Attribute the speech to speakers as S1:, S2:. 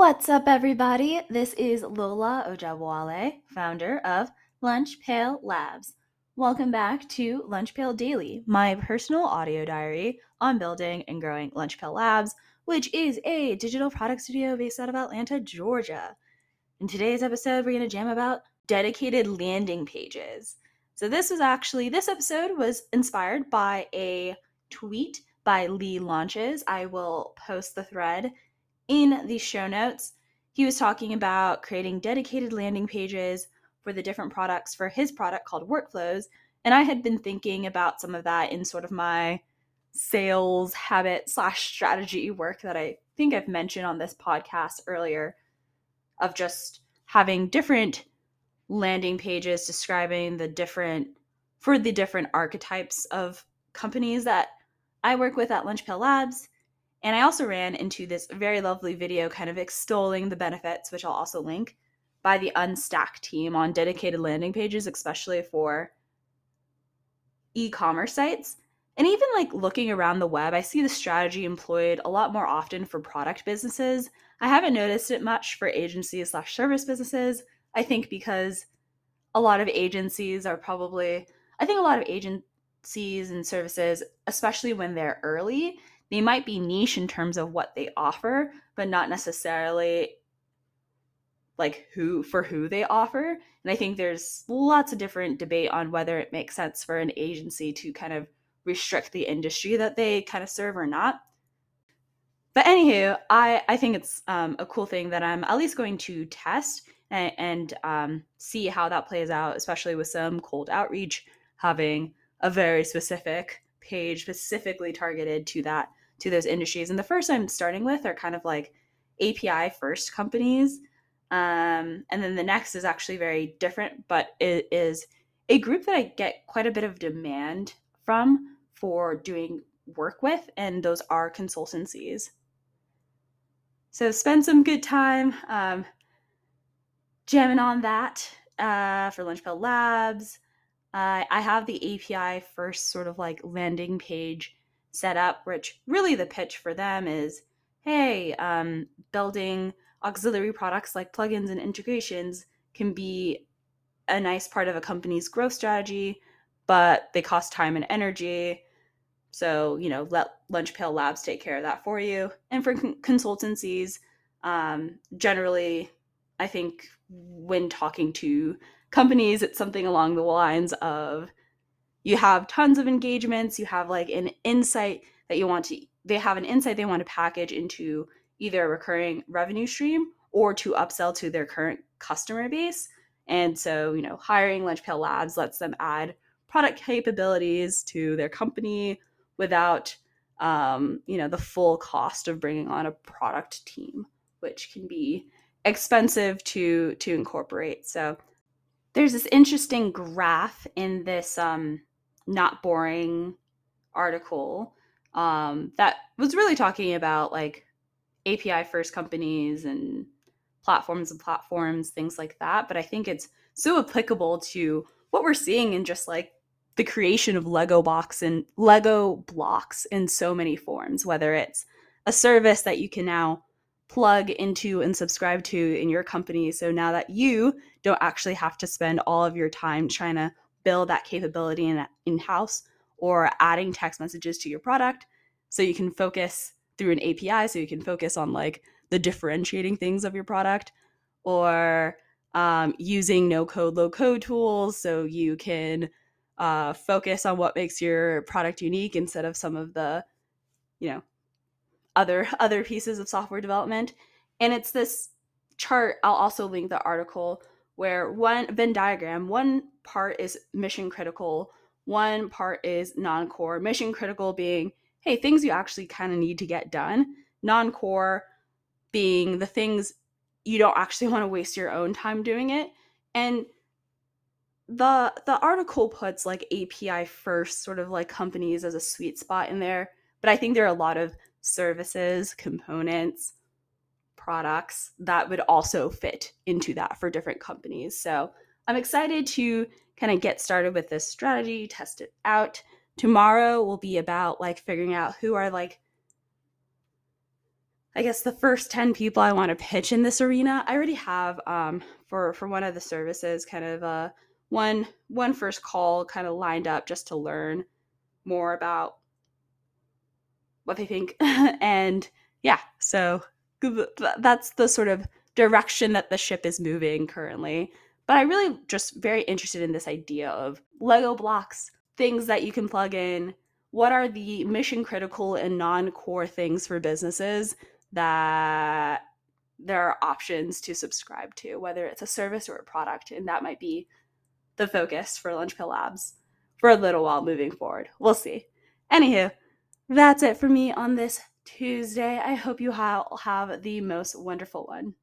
S1: What's up, everybody? This is Lola Ojabowale, founder of Lunch Pail Labs. Welcome back to Lunch Pail Daily, my personal audio diary on building and growing Lunch Pail Labs, which is a digital product studio based out of Atlanta, Georgia. In today's episode, we're going to jam about dedicated landing pages. So, this was actually, this episode was inspired by a tweet by Lee Launches. I will post the thread in the show notes, he was talking about creating dedicated landing pages for the different products for his product called Workflows. And I had been thinking about some of that in sort of my sales habit slash strategy work that I think I've mentioned on this podcast earlier of just having different landing pages describing the different for the different archetypes of companies that I work with at Lunchpail Labs and I also ran into this very lovely video kind of extolling the benefits, which I'll also link, by the Unstack team on dedicated landing pages, especially for e commerce sites. And even like looking around the web, I see the strategy employed a lot more often for product businesses. I haven't noticed it much for agencies slash service businesses. I think because a lot of agencies are probably, I think a lot of agencies and services, especially when they're early, they might be niche in terms of what they offer, but not necessarily like who for who they offer. And I think there's lots of different debate on whether it makes sense for an agency to kind of restrict the industry that they kind of serve or not. But anywho, I I think it's um, a cool thing that I'm at least going to test and, and um, see how that plays out, especially with some cold outreach having a very specific page specifically targeted to that to those industries. And the first I'm starting with are kind of like API first companies. Um, and then the next is actually very different, but it is a group that I get quite a bit of demand from for doing work with, and those are consultancies. So spend some good time um, jamming on that uh, for Lunchpail Labs. Uh, I have the API first sort of like landing page set up, which really the pitch for them is hey, um, building auxiliary products like plugins and integrations can be a nice part of a company's growth strategy, but they cost time and energy. So, you know, let Lunchpail Labs take care of that for you. And for con- consultancies, um, generally, I think when talking to companies, it's something along the lines of you have tons of engagements you have like an insight that you want to they have an insight they want to package into either a recurring revenue stream or to upsell to their current customer base. And so you know hiring lunchpail labs lets them add product capabilities to their company without um, you know the full cost of bringing on a product team which can be expensive to to incorporate. So there's this interesting graph in this um, not boring article um, that was really talking about like API first companies and platforms and platforms, things like that. But I think it's so applicable to what we're seeing in just like the creation of Lego box and Lego blocks in so many forms, whether it's a service that you can now plug into and subscribe to in your company. So now that you don't actually have to spend all of your time trying to build that capability in in house or adding text messages to your product so you can focus through an API so you can focus on like the differentiating things of your product or um, using no code low code tools so you can uh, focus on what makes your product unique instead of some of the you know other other pieces of software development. And it's this chart i'll also link the article where one Venn diagram, one part is mission critical, one part is non-core. Mission critical being, hey, things you actually kind of need to get done. Non-core being the things you don't actually want to waste your own time doing it. And the the article puts like API first sort of like companies as a sweet spot in there, but I think there are a lot of services, components, products that would also fit into that for different companies. So I'm excited to kind of get started with this strategy, test it out. Tomorrow will be about like figuring out who are like I guess the first 10 people I want to pitch in this arena. I already have um, for for one of the services kind of uh, one one first call kind of lined up just to learn more about what they think and yeah so that's the sort of direction that the ship is moving currently. But i really just very interested in this idea of lego blocks things that you can plug in. What are the mission critical and non-core things for businesses that there are options to subscribe to whether it's a service or a product and that might be the focus for Lunch Pail labs for a little while moving forward. We'll see. Anywho that's it for me on this Tuesday. I hope you ha- have the most wonderful one.